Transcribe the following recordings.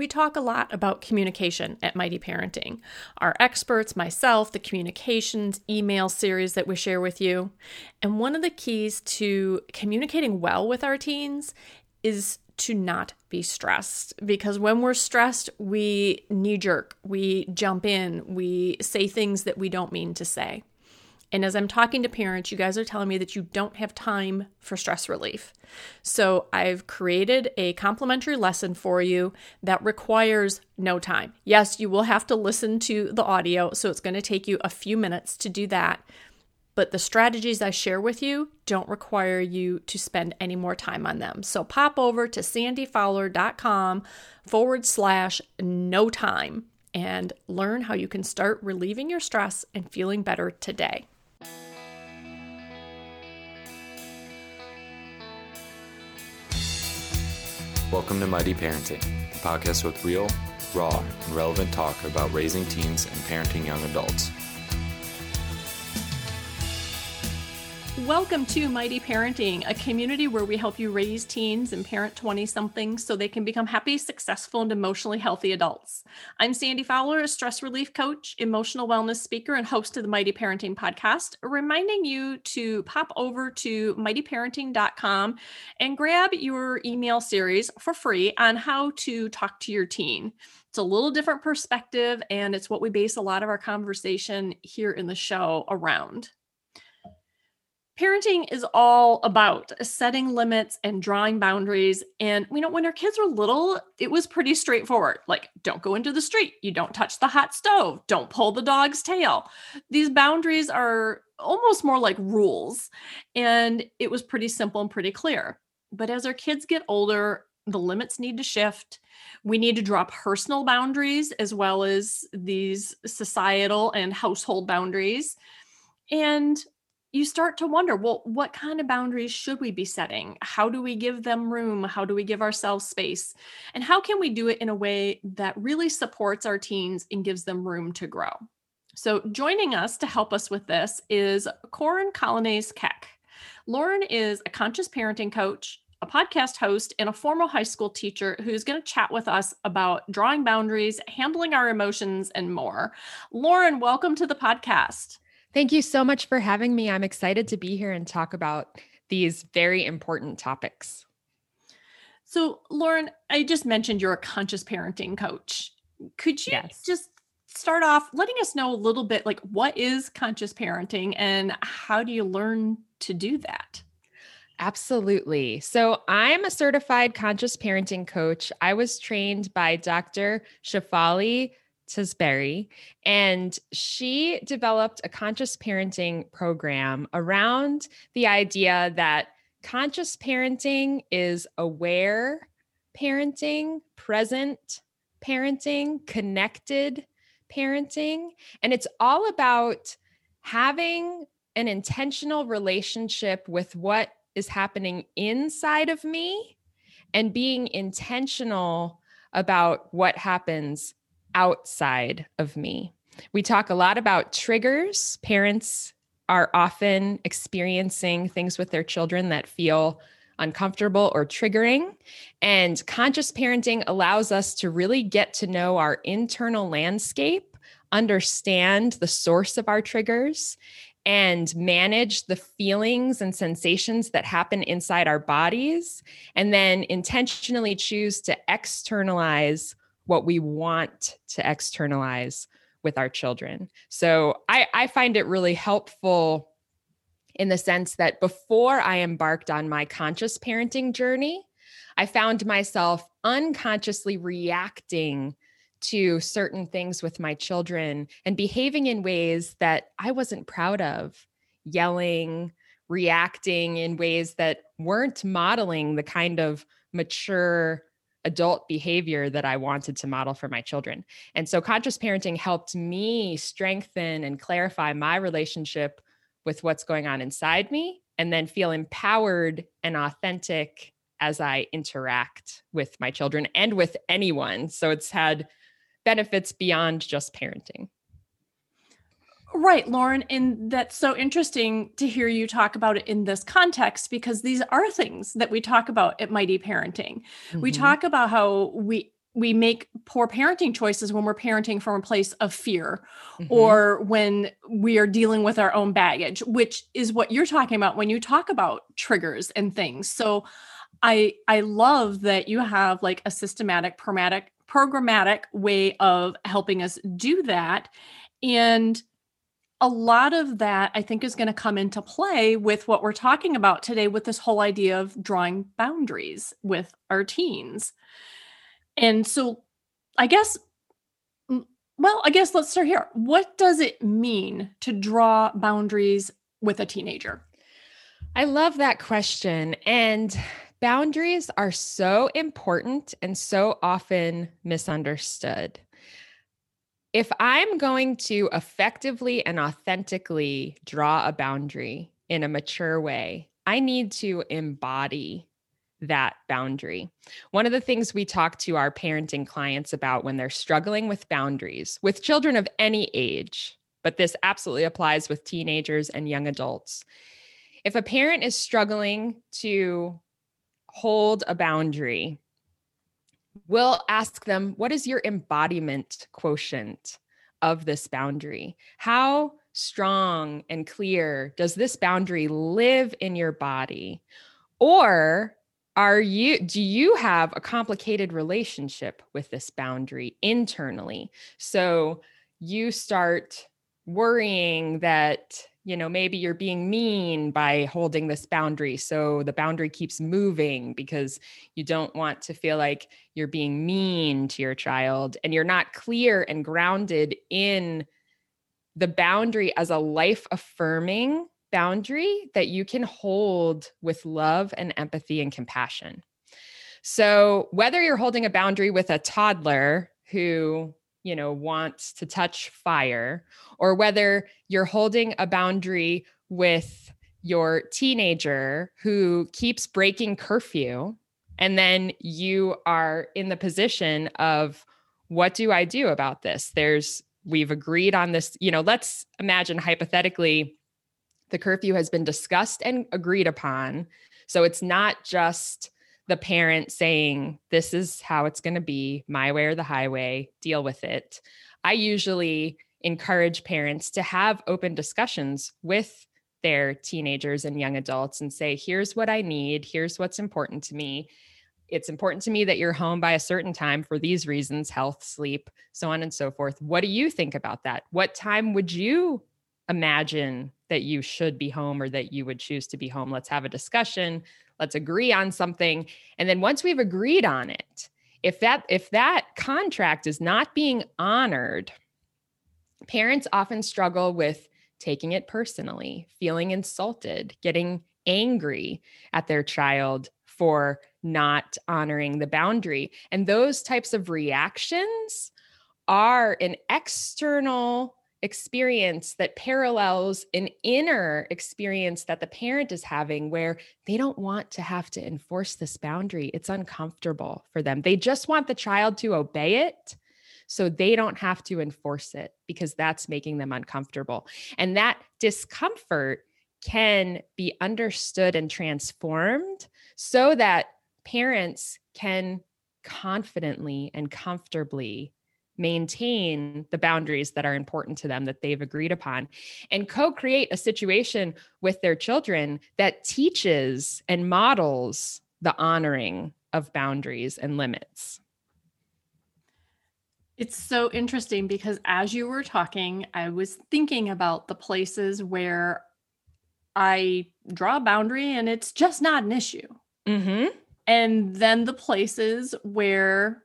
We talk a lot about communication at Mighty Parenting. Our experts, myself, the communications email series that we share with you. And one of the keys to communicating well with our teens is to not be stressed because when we're stressed, we knee jerk, we jump in, we say things that we don't mean to say. And as I'm talking to parents, you guys are telling me that you don't have time for stress relief. So I've created a complimentary lesson for you that requires no time. Yes, you will have to listen to the audio, so it's going to take you a few minutes to do that. But the strategies I share with you don't require you to spend any more time on them. So pop over to sandyfowler.com forward slash no time and learn how you can start relieving your stress and feeling better today. Welcome to Mighty Parenting, a podcast with real, raw, and relevant talk about raising teens and parenting young adults. Welcome to Mighty Parenting, a community where we help you raise teens and parent 20 somethings so they can become happy, successful, and emotionally healthy adults. I'm Sandy Fowler, a stress relief coach, emotional wellness speaker, and host of the Mighty Parenting podcast, reminding you to pop over to mightyparenting.com and grab your email series for free on how to talk to your teen. It's a little different perspective, and it's what we base a lot of our conversation here in the show around parenting is all about setting limits and drawing boundaries and you know when our kids were little it was pretty straightforward like don't go into the street. You don't touch the hot stove. Don't pull the dog's tail. These boundaries are almost more like rules and it was pretty simple and pretty clear. But as our kids get older the limits need to shift. We need to draw personal boundaries as well as these societal and household boundaries. And you start to wonder well what kind of boundaries should we be setting how do we give them room how do we give ourselves space and how can we do it in a way that really supports our teens and gives them room to grow so joining us to help us with this is Lauren Colonnese Keck. Lauren is a conscious parenting coach, a podcast host, and a former high school teacher who's going to chat with us about drawing boundaries, handling our emotions, and more. Lauren, welcome to the podcast. Thank you so much for having me. I'm excited to be here and talk about these very important topics. So, Lauren, I just mentioned you're a conscious parenting coach. Could you yes. just start off letting us know a little bit like what is conscious parenting and how do you learn to do that? Absolutely. So, I'm a certified conscious parenting coach. I was trained by Dr. Shefali Tsabary, and she developed a conscious parenting program around the idea that conscious parenting is aware parenting, present parenting, connected parenting. And it's all about having an intentional relationship with what is happening inside of me and being intentional about what happens outside of me. We talk a lot about triggers. Parents are often experiencing things with their children that feel uncomfortable or triggering. And conscious parenting allows us to really get to know our internal landscape, understand the source of our triggers, and manage the feelings and sensations that happen inside our bodies, and then intentionally choose to externalize what we want to externalize with our children. So I, I find it really helpful in the sense that before I embarked on my conscious parenting journey, I found myself unconsciously reacting to certain things with my children and behaving in ways that I wasn't proud of, yelling, reacting in ways that weren't modeling the kind of mature adult behavior that I wanted to model for my children. And so conscious parenting helped me strengthen and clarify my relationship with what's going on inside me and then feel empowered and authentic as I interact with my children and with anyone. So it's had benefits beyond just parenting. Right, Lauren. And that's so interesting to hear you talk about it in this context because these are things that we talk about at Mighty Parenting. Mm-hmm. We talk about how we we make poor parenting choices when we're parenting from a place of fear Mm-hmm. or when we are dealing with our own baggage which is what you're talking about when you talk about triggers and things so i i love that you have like a systematic programmatic programmatic way of helping us do that and a lot of that i think is going to come into play with what we're talking about today with this whole idea of drawing boundaries with our teens and so I guess, well, I guess let's start here. What does it mean to draw boundaries with a teenager? I love that question. And boundaries are so important and so often misunderstood. If I'm going to effectively and authentically draw a boundary in a mature way, I need to embody that boundary. One of the things we talk to our parenting clients about when they're struggling with boundaries with children of any age, but this absolutely applies with teenagers and young adults. If a parent is struggling to hold a boundary, we'll ask them, What is your embodiment quotient of this boundary? How strong and clear does this boundary live in your body? Or are you do you have a complicated relationship with this boundary internally so you start worrying that you know maybe you're being mean by holding this boundary so the boundary keeps moving because you don't want to feel like you're being mean to your child and you're not clear and grounded in the boundary as a life affirming boundary that you can hold with love and empathy and compassion. So, whether you're holding a boundary with a toddler who, you know, wants to touch fire, or whether you're holding a boundary with your teenager who keeps breaking curfew, and then you are in the position of, what do I do about this? There's, we've agreed on this, you know, let's imagine hypothetically the curfew has been discussed and agreed upon. So it's not just the parent saying, This is how it's going to be, my way or the highway, deal with it. I usually encourage parents to have open discussions with their teenagers and young adults and say, Here's what I need, here's what's important to me. It's important to me that you're home by a certain time for these reasons health, sleep, so on and so forth. What do you think about that? What time would you imagine that you should be home or that you would choose to be home. Let's have a discussion. Let's agree on something. And then once we've agreed on it, if that if that contract is not being honored, parents often struggle with taking it personally, feeling insulted, getting angry at their child for not honoring the boundary. And those types of reactions are an external experience that parallels an inner experience that the parent is having where they don't want to have to enforce this boundary. It's uncomfortable for them. They just want the child to obey it so they don't have to enforce it because that's making them uncomfortable. And that discomfort can be understood and transformed so that parents can confidently and comfortably maintain the boundaries that are important to them that they've agreed upon and co create a situation with their children that teaches and models the honoring of boundaries and limits. It's so interesting because as you were talking, I was thinking about the places where I draw a boundary and it's just not an issue. Mm-hmm. And then the places where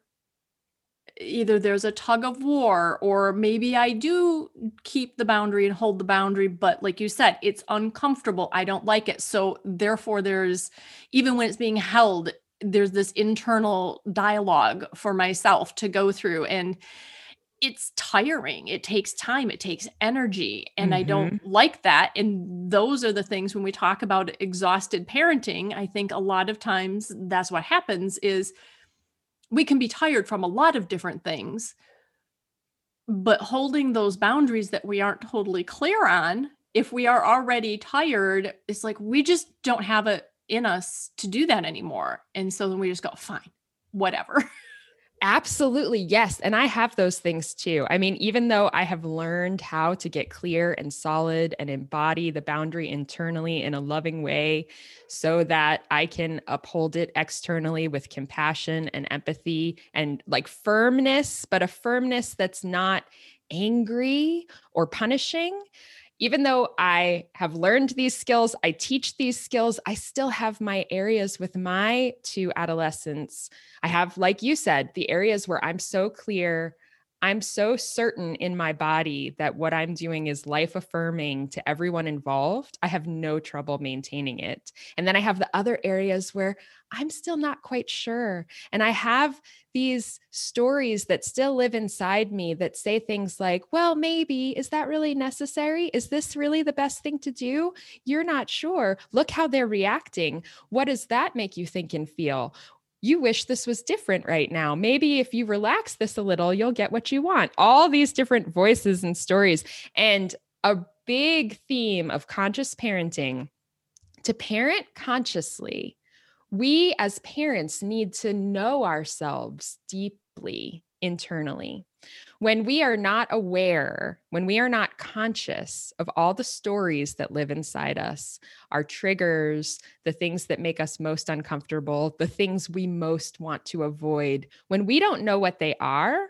either there's a tug of war or maybe I do keep the boundary and hold the boundary but like you said it's uncomfortable. I don't like it. So therefore there's even when it's being held there's this internal dialogue for myself to go through and it's tiring. It takes time. It takes energy and mm-hmm. I don't like that. And those are the things when we talk about exhausted parenting I think a lot of times that's what happens is we can be tired from a lot of different things but holding those boundaries that we aren't totally clear on if we are already tired it's like we just don't have it in us to do that anymore. And so then we just go fine whatever Absolutely. Yes. And I have those things too. I mean, even though I have learned how to get clear and solid and embody the boundary internally in a loving way so that I can uphold it externally with compassion and empathy and like firmness, but a firmness that's not angry or punishing even though I have learned these skills, I teach these skills, I still have my areas with my two adolescents. I have, like you said, the areas where I'm so clear I'm so certain in my body that what I'm doing is life affirming to everyone involved. I have no trouble maintaining it. And then I have the other areas where I'm still not quite sure. And I have these stories that still live inside me that say things like, well, maybe, is that really necessary? Is this really the best thing to do? You're not sure. Look how they're reacting. What does that make you think and feel? You wish this was different right now. Maybe if you relax this a little, you'll get what you want. All these different voices and stories. And a big theme of conscious parenting to parent consciously, we as parents need to know ourselves deeply internally. When we are not aware, when we are not conscious of all the stories that live inside us, our triggers, the things that make us most uncomfortable, the things we most want to avoid, when we don't know what they are,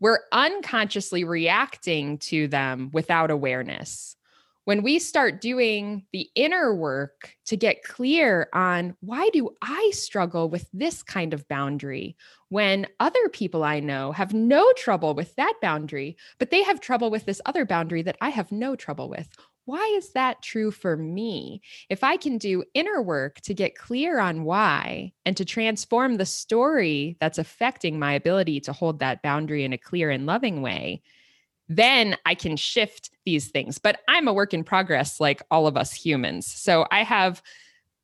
we're unconsciously reacting to them without awareness when we start doing the inner work to get clear on why do I struggle with this kind of boundary when other people I know have no trouble with that boundary, but they have trouble with this other boundary that I have no trouble with. Why is that true for me? If I can do inner work to get clear on why and to transform the story that's affecting my ability to hold that boundary in a clear and loving way, then I can shift these things. But I'm a work in progress, like all of us humans. So I have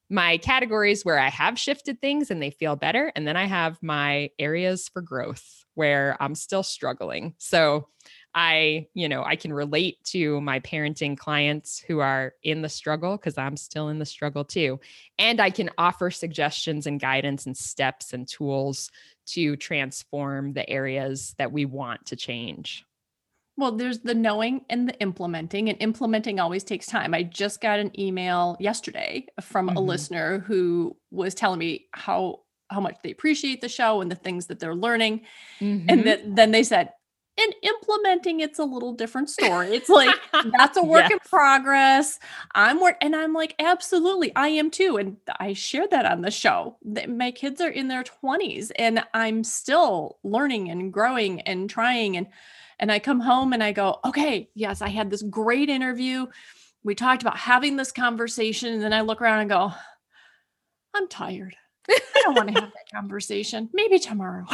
my categories where I have shifted things and they feel better. And then I have my areas for growth where I'm still struggling. So I, you know, I can relate to my parenting clients who are in the struggle because I'm still in the struggle too. And I can offer suggestions and guidance and steps and tools to transform the areas that we want to change. Well, there's the knowing and the implementing, and implementing always takes time. I just got an email yesterday from mm-hmm. a listener who was telling me how how much they appreciate the show and the things that they're learning, mm-hmm. and that, then they said, "And implementing, it's a little different story. It's like that's a work yes. in progress. I'm work, and I'm like, absolutely, I am too. And I shared that on the show. That my kids are in their 20s, and I'm still learning and growing and trying and and I come home and I go, okay, yes, I had this great interview. We talked about having this conversation. And then I look around and go, I'm tired. I don't want to have that conversation. Maybe tomorrow.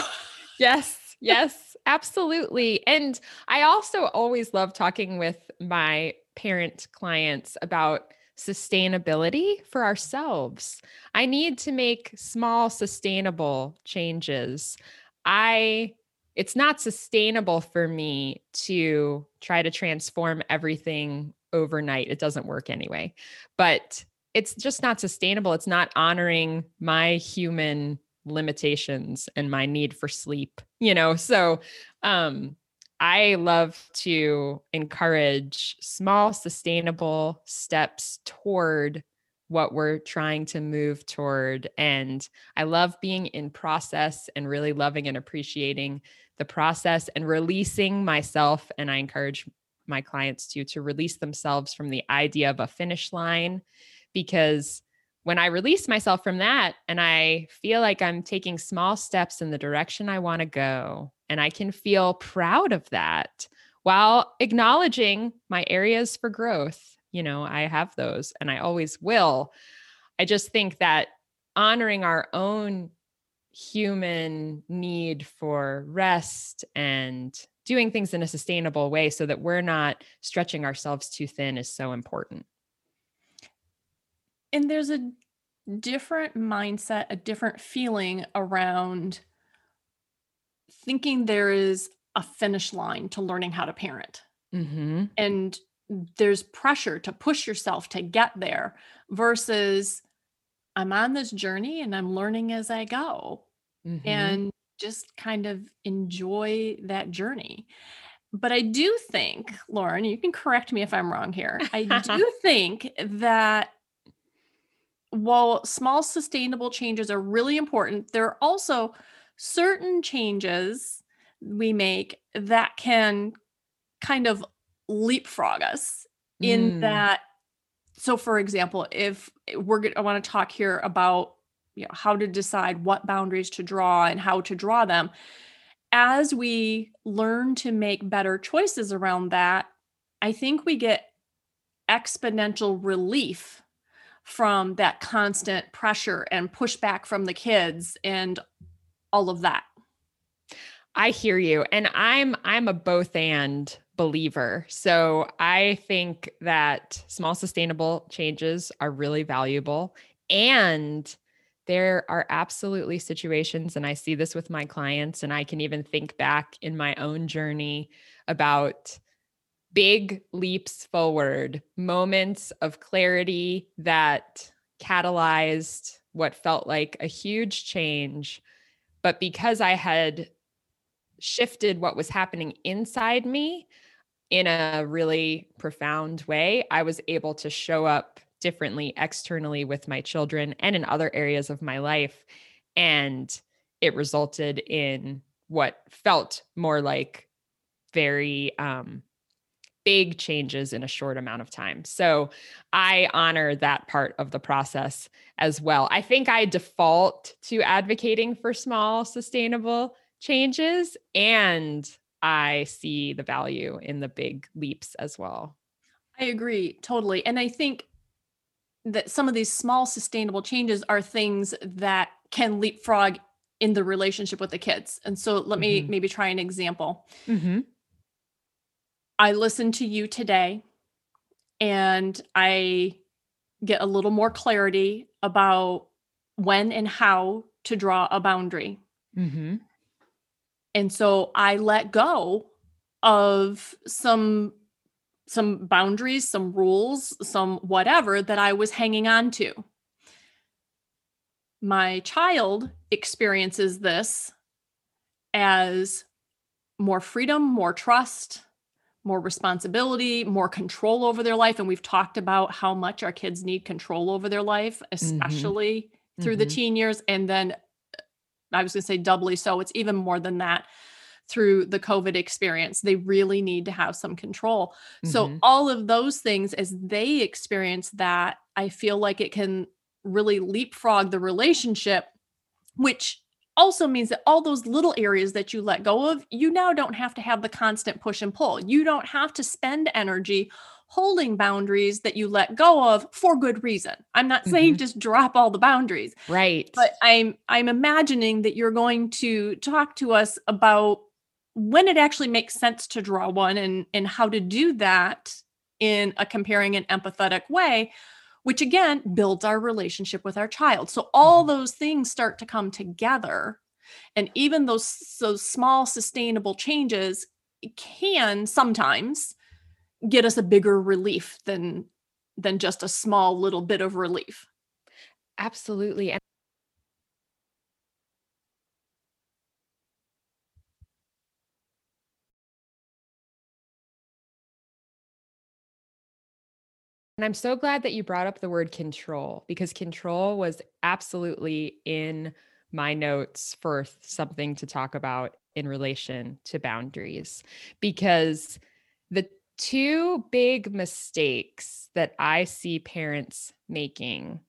yes. Yes, absolutely. And I also always love talking with my parent clients about sustainability for ourselves. I need to make small, sustainable changes. I it's not sustainable for me to try to transform everything overnight. It doesn't work anyway. But it's just not sustainable. It's not honoring my human limitations and my need for sleep, you know? So, um, I love to encourage small, sustainable steps toward what we're trying to move toward. And I love being in process and really loving and appreciating the process and releasing myself. And I encourage my clients to to release themselves from the idea of a finish line because when I release myself from that and I feel like I'm taking small steps in the direction I want to go, and I can feel proud of that while acknowledging my areas for growth. You know, I have those and I always will. I just think that honoring our own human need for rest and doing things in a sustainable way so that we're not stretching ourselves too thin is so important. And there's a different mindset, a different feeling around thinking there is a finish line to learning how to parent. Mm-hmm. And there's pressure to push yourself to get there versus I'm on this journey and I'm learning as I go. Mm-hmm. And just kind of enjoy that journey. But I do think, Lauren, you can correct me if I'm wrong here. I do think that while small sustainable changes are really important, there are also certain changes we make that can kind of leapfrog us in Mm. that so for example if we're going to want to talk here about you know how to decide what boundaries to draw and how to draw them as we learn to make better choices around that i think we get exponential relief from that constant pressure and pushback from the kids and all of that I hear you. And I'm I'm a both and believer. So I think that small sustainable changes are really valuable and there are absolutely situations and I see this with my clients and I can even think back in my own journey about big leaps forward, moments of clarity that catalyzed what felt like a huge change. But because I had shifted what was happening inside me in a really profound way, I was able to show up differently externally with my children and in other areas of my life. And it resulted in what felt more like very um, big changes in a short amount of time. So I honor that part of the process as well. I think I default to advocating for small, sustainable changes and I see the value in the big leaps as well. I agree totally. And I think that some of these small sustainable changes are things that can leapfrog in the relationship with the kids. And so let me Mhm. maybe try an example. Mm-hmm. I listened to you today and I get a little more clarity about when and how to draw a boundary. Mm-hmm. And so I let go of some some boundaries, some rules, some whatever that I was hanging on to. My child experiences this as more freedom, more trust, more responsibility, more control over their life. And we've talked about how much our kids need control over their life, especially through the Mhm. teen years. And then I was going to say doubly so, it's even more than that through the COVID experience. They really need to have some control. So, Mhm. all of those things, as they experience that, I feel like it can really leapfrog the relationship, which also means that all those little areas that you let go of, you now don't have to have the constant push and pull. You don't have to spend energy holding boundaries that you let go of for good reason. I'm not saying Mhm. just drop all the boundaries, Right. but I'm I'm imagining that you're going to talk to us about when it actually makes sense to draw one and and how to do that in a comparing and empathetic way which again builds our relationship with our child so all Mhm. those things start to come together and even those those small sustainable changes can sometimes get us a bigger relief than than just a small little bit of relief Absolutely. And And I'm so glad that you brought up the word control because control was absolutely in my notes for th- something to talk about in relation to boundaries. Because the two big mistakes that I see parents making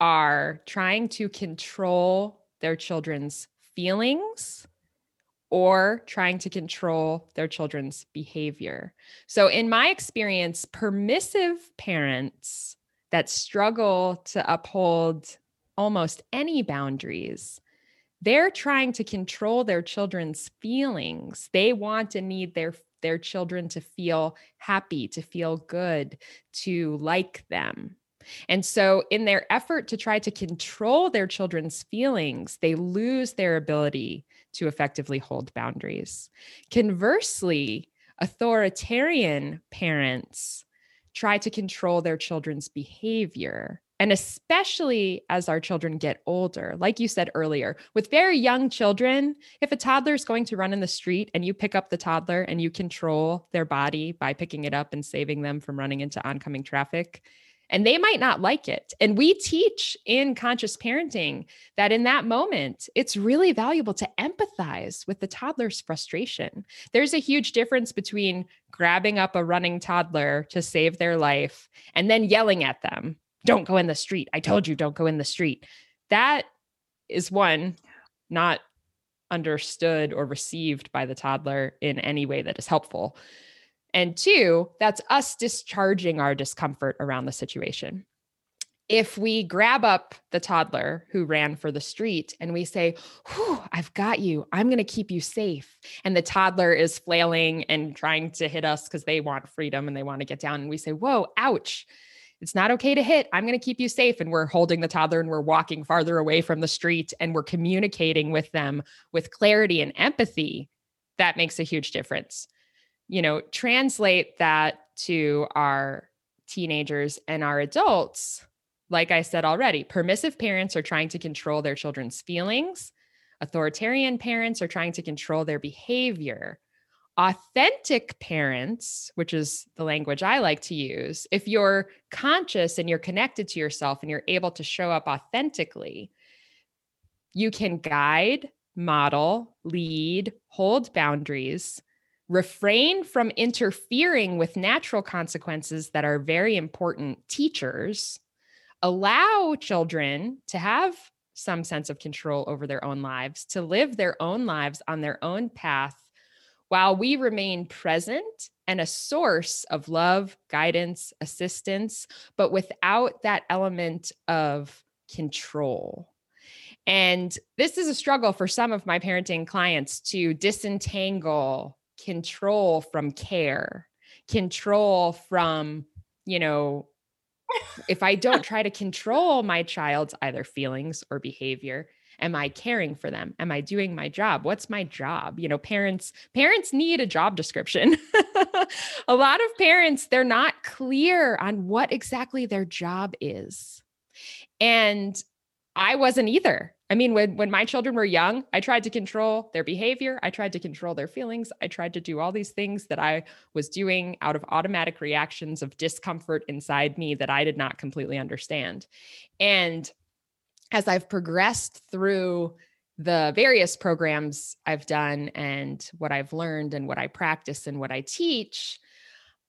are trying to control their children's feelings or trying to control their children's behavior. So, in my experience, permissive parents that struggle to uphold almost any boundaries, they're trying to control their children's feelings. They want and need their their children to feel happy, to feel good, to like them. And so, in their effort to try to control their children's feelings, they lose their ability to effectively hold boundaries. Conversely, authoritarian parents try to control their children's behavior. And especially as our children get older, like you said earlier, with very young children, if a toddler is going to run in the street and you pick up the toddler and you control their body by picking it up and saving them from running into oncoming traffic, and they might not like it. And we teach in conscious parenting that in that moment, it's really valuable to empathize with the toddler's frustration. There's a huge difference between grabbing up a running toddler to save their life and then yelling at them, don't go in the street. I told you, don't go in the street. That is one, not understood or received by the toddler in any way that is helpful. And two, that's us discharging our discomfort around the situation. If we grab up the toddler who ran for the street and we say, Whew, I've got you, I'm going to keep you safe. And the toddler is flailing and trying to hit us because they want freedom and they want to get down. And we say, Whoa, ouch. It's not okay to hit. I'm going to keep you safe. And we're holding the toddler and we're walking farther away from the street and we're communicating with them with clarity and empathy. That makes a huge difference you know, translate that to our teenagers and our adults, like I said already, permissive parents are trying to control their children's feelings. Authoritarian parents are trying to control their behavior. Authentic parents, which is the language I like to use, if you're conscious and you're connected to yourself and you're able to show up authentically, you can guide, model, lead, hold boundaries refrain from interfering with natural consequences that are very important teachers, allow children to have some sense of control over their own lives, to live their own lives on their own path, while we remain present and a source of love, guidance, assistance, but without that element of control. And this is a struggle for some of my parenting clients to disentangle control from care, control from, you know, if I don't try to control my child's either feelings or behavior, am I caring for them? Am I doing my job? What's my job? You know, parents parents need a job description. a lot of parents they're not clear on what exactly their job is. And I wasn't either. I mean, when when my children were young, I tried to control their behavior, I tried to control their feelings, I tried to do all these things that I was doing out of automatic reactions of discomfort inside me that I did not completely understand. And as I've progressed through the various programs I've done and what I've learned and what I practice and what I teach,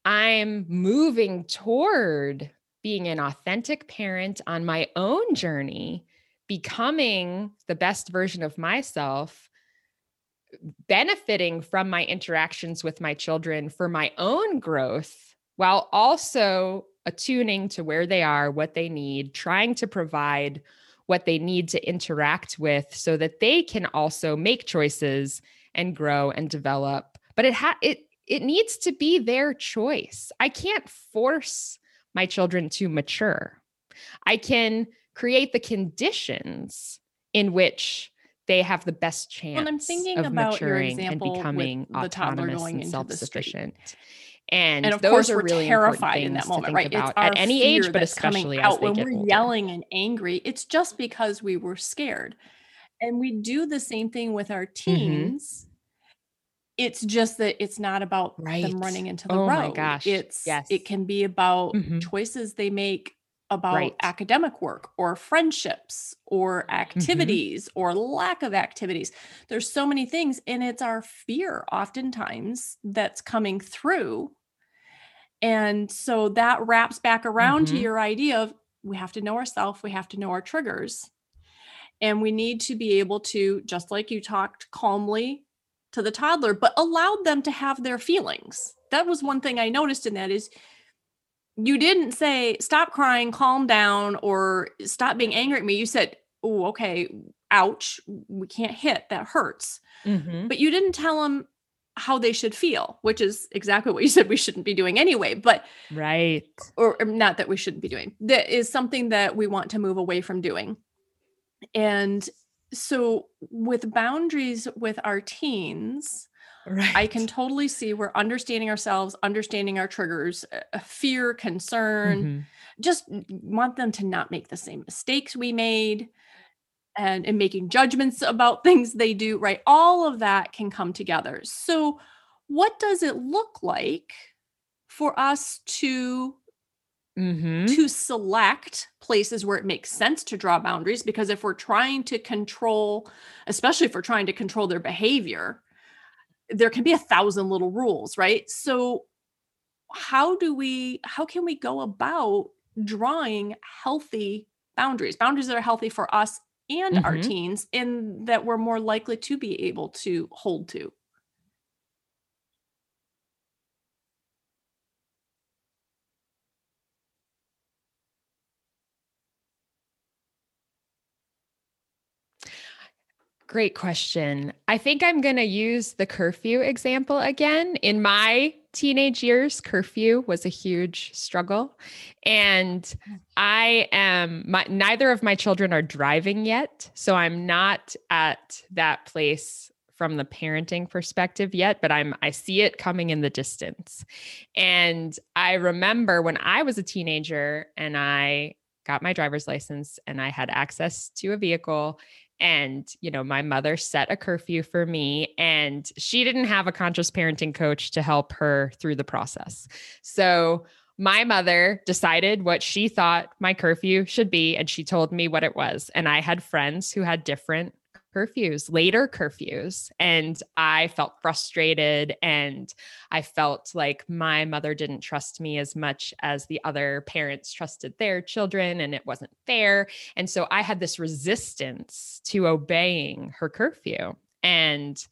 I'm moving toward being an authentic parent on my own journey becoming the best version of myself benefiting from my interactions with my children for my own growth while also attuning to where they are, what they need, trying to provide what they need to interact with so that they can also make choices and grow and develop. But it ha- it it needs to be their choice. I can't force my children to mature. I can create the conditions in which they have the best chance well, I'm thinking of about maturing and becoming autonomous and self-sufficient. And, and of course, we're really terrified in that moment, right? It's at any age, but especially out when we're older. yelling and angry. It's just because we were scared, and we do the same thing with our mm-hmm. teens. Mm-hmm. It's just that it's not about right. them running into the oh road. My gosh. It's yes. it can be about mm-hmm. choices they make about right. academic work or friendships or mm-hmm. activities mm-hmm. or lack of activities. There's so many things, and it's our fear oftentimes that's coming through. And so that wraps back around mm-hmm. to your idea of we have to know ourselves, we have to know our triggers. And we need to be able to, just like you talked calmly to the toddler, but allowed them to have their feelings. That was one thing I noticed in that is you didn't say stop crying, calm down, or stop being angry at me. You said, "Oh, okay, ouch, we can't hit. That hurts." Mm-hmm. But you didn't tell them how they should feel, which is exactly what you said we shouldn't be doing anyway. But right, or, or not that we shouldn't be doing. That is something that we want to move away from doing. And so, with boundaries with our teens, right. I can totally see we're understanding ourselves, understanding our triggers, uh, fear, concern, mm-hmm. just want them to not make the same mistakes we made and, and making judgments about things they do, right? All of that can come together. So, what does it look like for us to Mm-hmm. to select places where it makes sense to draw boundaries because if we're trying to control especially if we're trying to control their behavior there can be a thousand little rules right so how do we how can we go about drawing healthy boundaries boundaries that are healthy for us and mm-hmm. our teens and that we're more likely to be able to hold to Great question. I think I'm going to use the curfew example again. In my teenage years, curfew was a huge struggle. And I am, my, neither of my children are driving yet. So I'm not at that place from the parenting perspective yet, but I'm I see it coming in the distance. And I remember when I was a teenager and I got my driver's license and I had access to a vehicle and you know my mother set a curfew for me and she didn't have a conscious parenting coach to help her through the process. So my mother decided what she thought my curfew should be and she told me what it was and i had friends who had different curfews, later curfews. And I felt frustrated and I felt like my mother didn't trust me as much as the other parents trusted their children and it wasn't fair. And so I had this resistance to obeying her curfew. And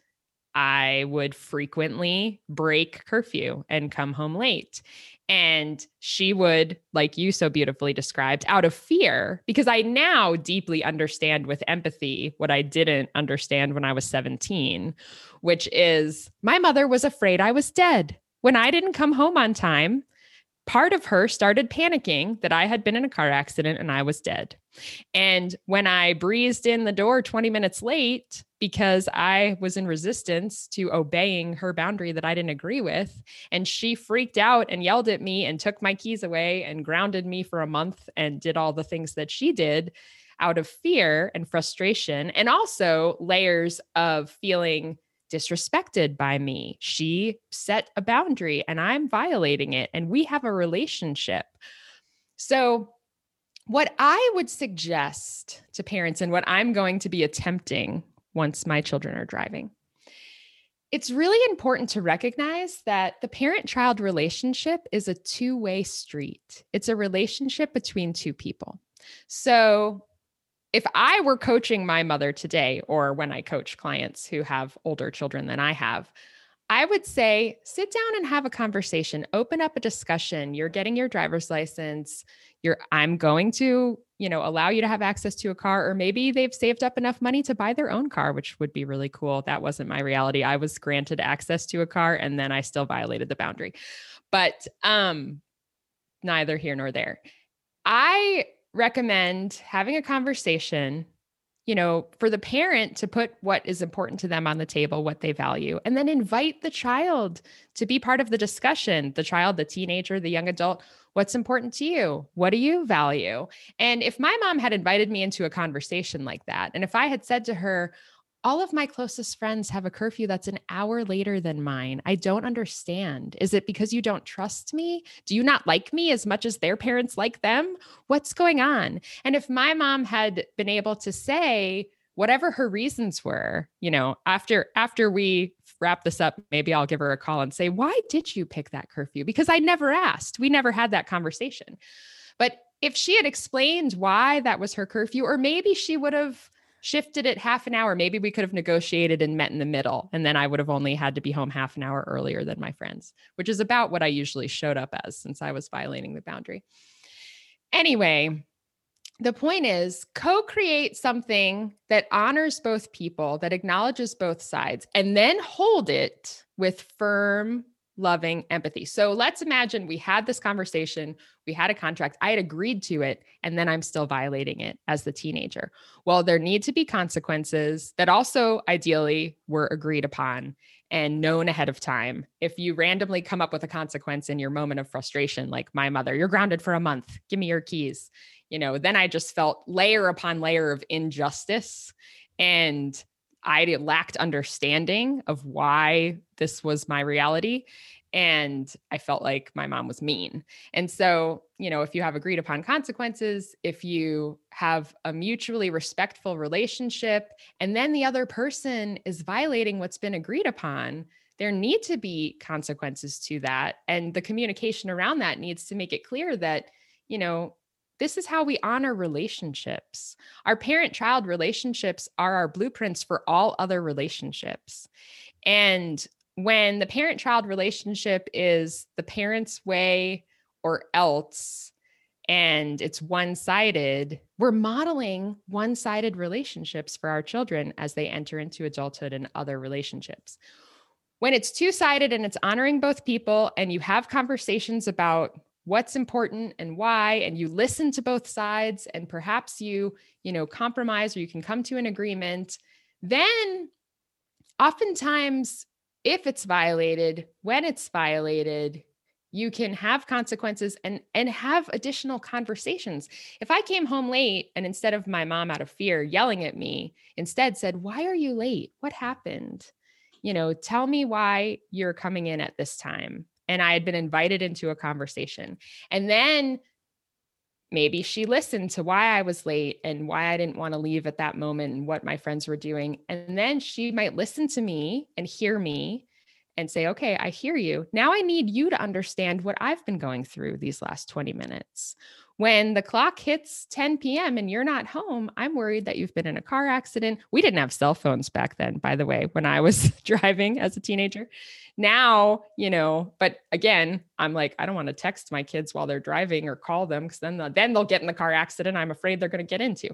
I would frequently break curfew and come home late. And she would, like you so beautifully described, out of fear, because I now deeply understand with empathy what I didn't understand when I was 17, which is my mother was afraid I was dead. When I didn't come home on time, part of her started panicking that I had been in a car accident and I was dead. And when I breezed in the door 20 minutes late because I was in resistance to obeying her boundary that I didn't agree with, and she freaked out and yelled at me and took my keys away and grounded me for a month and did all the things that she did out of fear and frustration, and also layers of feeling disrespected by me. She set a boundary and I'm violating it, and we have a relationship. So, what I would suggest to parents and what I'm going to be attempting once my children are driving, it's really important to recognize that the parent child relationship is a two way street. It's a relationship between two people. So, if I were coaching my mother today, or when I coach clients who have older children than I have, I would say sit down and have a conversation, open up a discussion. You're getting your driver's license. You're I'm going to, you know, allow you to have access to a car or maybe they've saved up enough money to buy their own car, which would be really cool. That wasn't my reality. I was granted access to a car and then I still violated the boundary. But um neither here nor there. I recommend having a conversation you know, for the parent to put what is important to them on the table, what they value, and then invite the child to be part of the discussion. The child, the teenager, the young adult, what's important to you? What do you value? And if my mom had invited me into a conversation like that, and if I had said to her, all of my closest friends have a curfew that's an hour later than mine. I don't understand. Is it because you don't trust me? Do you not like me as much as their parents like them? What's going on? And if my mom had been able to say, whatever her reasons were you know after after we wrap this up maybe i'll give her a call and say why did you pick that curfew because i never asked we never had that conversation but if she had explained why that was her curfew or maybe she would have shifted it half an hour. Maybe we could have negotiated and met in the middle. And then I would have only had to be home half an hour earlier than my friends, which is about what I usually showed up as since I was violating the boundary. Anyway, the point is co create something that honors both people, that acknowledges both sides, and then hold it with firm loving empathy. So let's imagine we had this conversation, we had a contract, I had agreed to it, and then I'm still violating it as the teenager. Well, there need to be consequences that also ideally were agreed upon and known ahead of time. If you randomly come up with a consequence in your moment of frustration, like my mother, you're grounded for a month, give me your keys, you know, then I just felt layer upon layer of injustice. And I lacked understanding of why this was my reality. And I felt like my mom was mean. And so, you know, if you have agreed upon consequences, if you have a mutually respectful relationship, and then the other person is violating what's been agreed upon, there need to be consequences to that. And the communication around that needs to make it clear that, you know, this is how we honor relationships. Our parent child relationships are our blueprints for all other relationships. And when the parent child relationship is the parent's way or else, and it's one sided, we're modeling one sided relationships for our children as they enter into adulthood and other relationships. When it's two sided and it's honoring both people, and you have conversations about what's important and why and you listen to both sides and perhaps you you know compromise or you can come to an agreement. Then oftentimes if it's violated when it's violated you can have consequences and and have additional conversations. If i came home late and instead of my mom out of fear yelling at me instead said why are you late? What happened? You know tell me why you're coming in at this time and I had been invited into a conversation. And then maybe she listened to why I was late and why I didn't want to leave at that moment and what my friends were doing. And then she might listen to me and hear me and say, okay, I hear you. Now I need you to understand what I've been going through these last 20 minutes. When the clock hits 10 p.m. and you're not home, I'm worried that you've been in a car accident. We didn't have cell phones back then, by the way, when I was driving as a teenager. Now, you know, but again, I'm like, I don't want to text my kids while they're driving or call them because then, the, then they'll get in the car accident I'm afraid they're going to get into.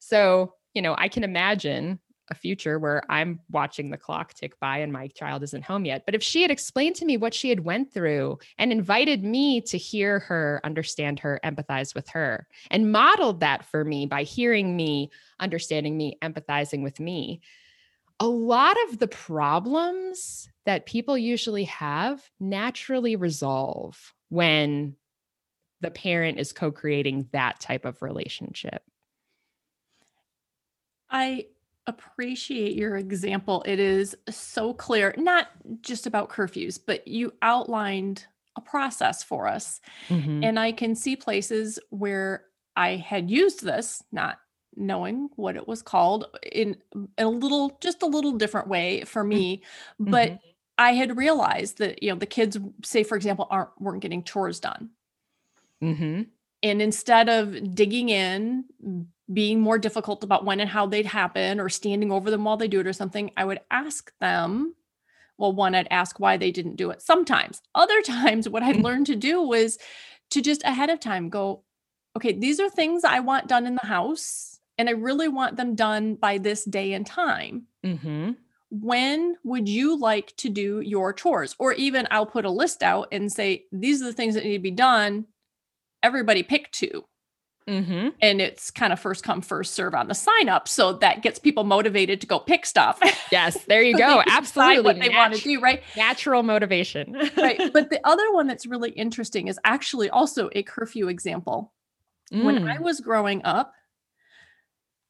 So, you know, I can imagine a future where I'm watching the clock tick by and my child isn't home yet. But if she had explained to me what she had went through and invited me to hear her, understand her, empathize with her, and modeled that for me by hearing me, understanding me, empathizing with me, a lot of the problems that people usually have naturally resolve when the parent is co-creating that type of relationship. I appreciate your example. It is so clear, not just about curfews, but you outlined a process for us. Mm-hmm. And I can see places where I had used this, not knowing what it was called in a little just a little different way for me mm-hmm. but mm-hmm. i had realized that you know the kids say for example aren't weren't getting chores done mm-hmm. and instead of digging in being more difficult about when and how they'd happen or standing over them while they do it or something, I would ask them. Well, one, I'd ask why they didn't do it sometimes. Other times, what I'd mm. learned to do was to just ahead of time go, okay, these are things I want done in the house, and I really want them done by this day and time. Mm-hmm. When would you like to do your chores? Or even I'll put a list out and say, these are the things that need to be done. Everybody pick two Mm-hmm. And it's kind of first come, first serve on the sign up. So that gets people motivated to go pick stuff. Yes, there you go. Absolutely. What they Nat- want to do, right? Natural motivation. right. But the other one that's really interesting is actually also a curfew example. Mm. When I mm. was growing up,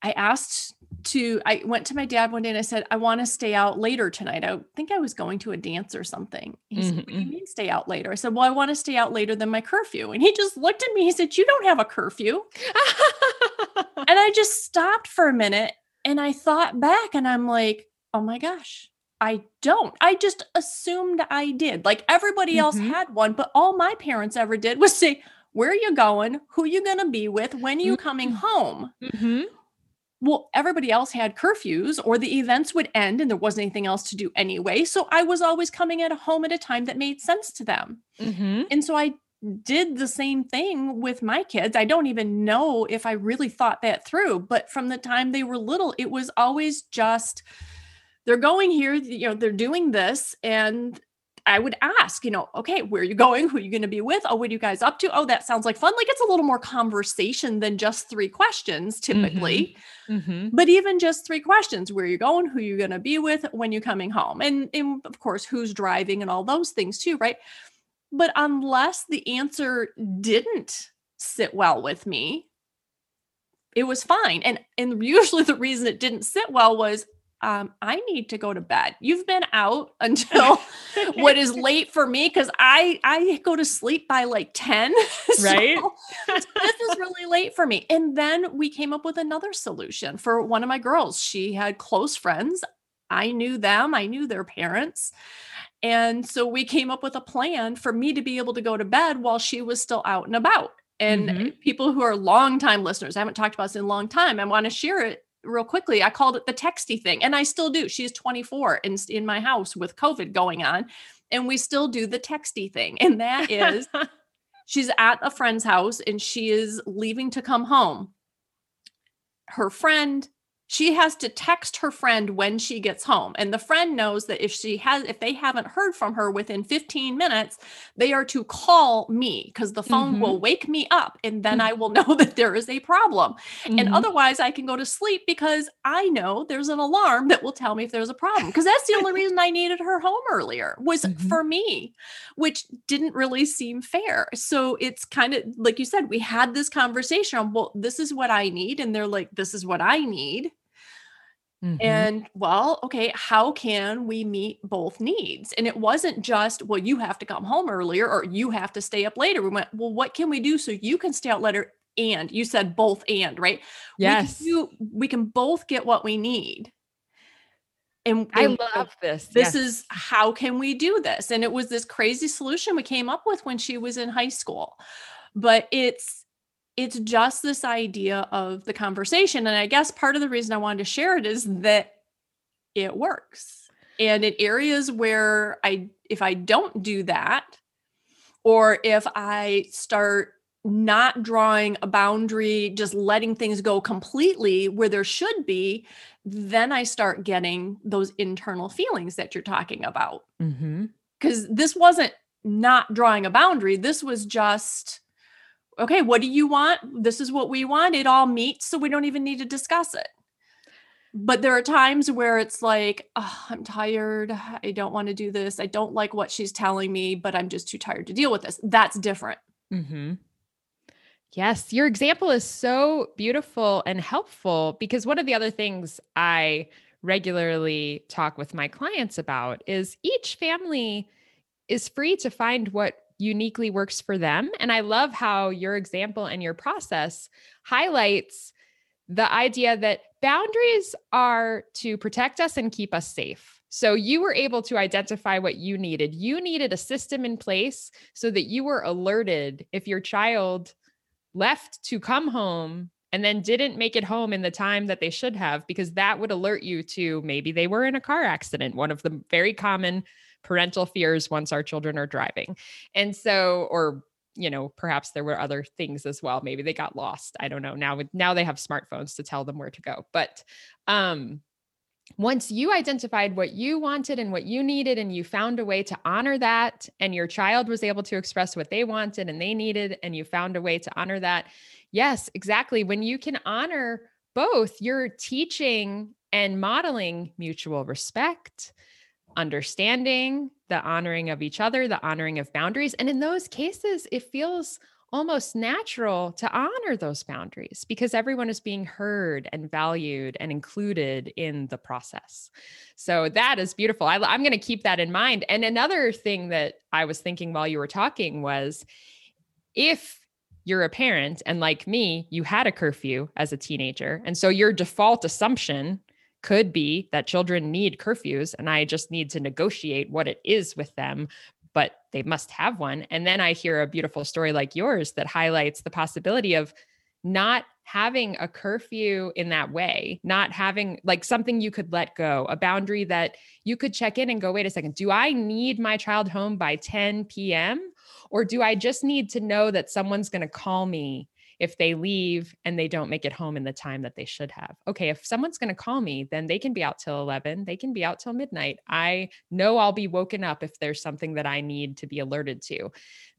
I asked to I went to my dad one day and I said, I want to stay out later tonight. I think I was going to a dance or something. He mm-hmm. said, What do you mm-hmm. mean stay out later? I said, Well, I want to stay out later than my curfew. And he just looked at me. He said, You don't have a curfew. and I just stopped for a minute and I thought back and I'm like, oh my gosh, I don't. I just assumed I did. Like everybody else mm-hmm. had one, but all my parents ever did was say, where are you going? Who are you going to be with? When are you coming mm-hmm. home? Mm-hmm well, everybody else had curfews or the events would end and there wasn't anything else to do anyway. So I was always coming at a home at a time that made sense to them. Mm-hmm. And so I did the same thing with my kids. I don't even know if I really thought that through, but from the time they were little, it was always just they're going here, you know, they're doing this and I would ask, you know, okay, where are you going? Who are you going to be with? Oh, what are you guys up to? Oh, that sounds like fun. Like it's a little more conversation than just three questions typically. Mm-hmm. Mm-hmm. But even just three questions, where are you going? Who are you going to be with? When you coming home? And, and of course, who's driving and all those things too, right? But unless the answer didn't sit well with me, it was fine. And and usually the reason it didn't sit well was um, I need to go to bed. You've been out until what is late for me because I I go to sleep by like 10. Right. this is really late for me. And then we came up with another solution for one of my girls. She had close friends. I knew them, I knew their parents. And so we came up with a plan for me to be able to go to bed while she was still out and about. And mm-hmm. people who are longtime listeners, I haven't talked about this in a long time. I want to share it real quickly. I called it the texty thing, and I still do. She's 24 and in my house with COVID going on, and we still do the texty thing. And that is she's at a friend's house and she is leaving to come home. Her friend she has to text her friend when she gets home and the friend knows that if she has if they haven't heard from her within 15 minutes they are to call me because the phone mm-hmm. will wake me up and then mm-hmm. i will know that there is a problem mm-hmm. and otherwise i can go to sleep because i know there's an alarm that will tell me if there's a problem because that's the only reason i needed her home earlier was mm-hmm. for me which didn't really seem fair so it's kind of like you said we had this conversation well this is what i need and they're like this is what i need Mm-hmm. And well, okay, how can we meet both needs? And it wasn't just, well, you have to come home earlier or you have to stay up later. We went, well, what can we do so you can stay out later? And you said both and, right? Yes. We can, do, we can both get what we need. And, and I love this. This yes. is how can we do this? And it was this crazy solution we came up with when she was in high school. But it's it's just this idea of the conversation. And I guess part of the reason I wanted to share it is that it works. And in areas where I, if I don't do that, or if I start not drawing a boundary, just letting things go completely where there should be, then I start getting those internal feelings that you're talking about. Because mm-hmm. this wasn't not drawing a boundary, this was just okay, what do you want? This is what we want. It all meets, so we don't even need to discuss it. But there are times where it's like, oh, I'm tired. I don't want to do this. I don't like what she's telling me, but I'm just too tired to deal with this. That's different. Mm-hmm. Yes, your example is so beautiful and helpful because one of the other things I regularly talk with my clients about is each family is free to find what uniquely works for them. And I love how your example and your process highlights the idea that boundaries are to protect us and keep us safe. So you were able to identify what you needed. You needed a system in place so that you were alerted if your child left to come home and then didn't make it home in the time that they should have, because that would alert you to maybe they were in a car accident, one of the very common parental fears once our children are driving. And so, or you know perhaps there were other things as well. Maybe they got lost. I don't know. Now now they have smartphones to tell them where to go. But um once you identified what you wanted and what you needed and you found a way to honor that and your child was able to express what they wanted and they needed and you found a way to honor that yes exactly. When you can honor both you're teaching and modeling mutual respect understanding, the honoring of each other, the honoring of boundaries. And in those cases, it feels almost natural to honor those boundaries because everyone is being heard and valued and included in the process. So that is beautiful. I, am going to keep that in mind. And another thing that I was thinking while you were talking was if you're a parent and like me, you had a curfew as a teenager. And so your default assumption could be that children need curfews and I just need to negotiate what it is with them, but they must have one. And then I hear a beautiful story like yours that highlights the possibility of not having a curfew in that way, not having like something you could let go, a boundary that you could check in and go, wait a second, do I need my child home by 10 p.m.? Or do I just need to know that someone's going to call me if they leave and they don't make it home in the time that they should have. Okay, if someone's going to call me, then they can be out till 11, they can be out till midnight. I know I'll be woken up if there's something that I need to be alerted to.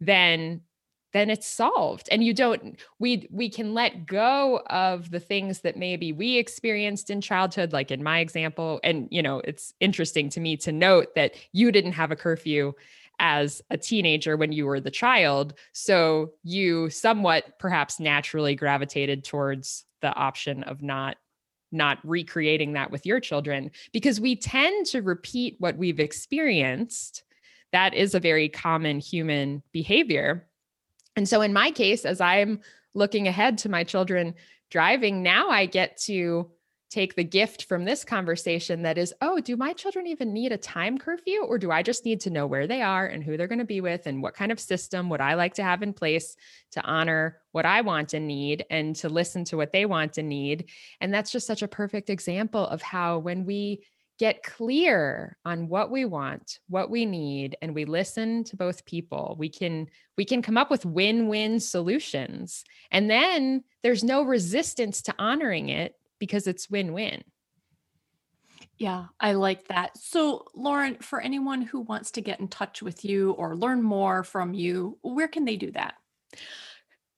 Then then it's solved and you don't we we can let go of the things that maybe we experienced in childhood like in my example and you know it's interesting to me to note that you didn't have a curfew as a teenager when you were the child so you somewhat perhaps naturally gravitated towards the option of not not recreating that with your children because we tend to repeat what we've experienced. That is a very common human behavior. And so in my case, as I'm looking ahead to my children driving, now I get to take the gift from this conversation that is, oh, do my children even need a time curfew? Or do I just need to know where they are and who they're going to be with and what kind of system would I like to have in place to honor what I want and need and to listen to what they want and need? And that's just such a perfect example of how when we get clear on what we want what we need and we listen to both people we can we can come up with win-win solutions and then there's no resistance to honoring it because it's win-win yeah, I like that. So, Lauren, for anyone who wants to get in touch with you or learn more from you, where can they do that?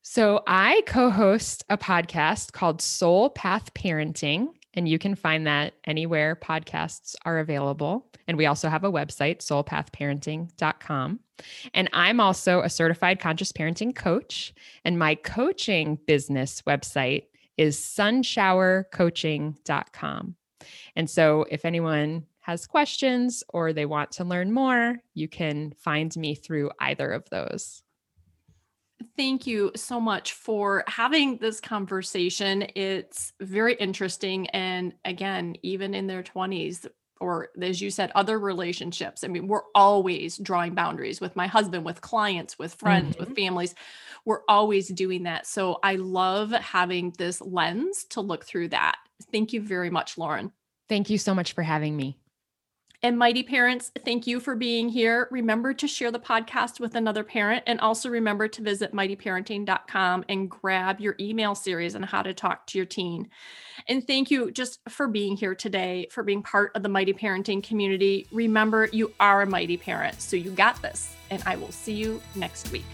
So, I co host a podcast called Soul Path Parenting. And you can find that anywhere podcasts are available. And we also have a website, soulpathparenting.com. And I'm also a certified conscious parenting coach. And my coaching business website is sunshowercoaching.com. And so if anyone has questions or they want to learn more, you can find me through either of those. Thank you so much for having this conversation. It's very interesting. And again, even in their 20s, or as you said, other relationships. I mean, we're always drawing boundaries with my husband, with clients, with friends, mm-hmm. with families. We're always doing that. So I love having this lens to look through that. Thank you very much, Lauren. Thank you so much for having me. And Mighty Parents, thank you for being here. Remember to share the podcast with another parent and also remember to visit mightyparenting.com and grab your email series on how to talk to your teen. And thank you just for being here today, for being part of the Mighty Parenting community. Remember, you are a mighty parent, so you got this. And I will see you next week.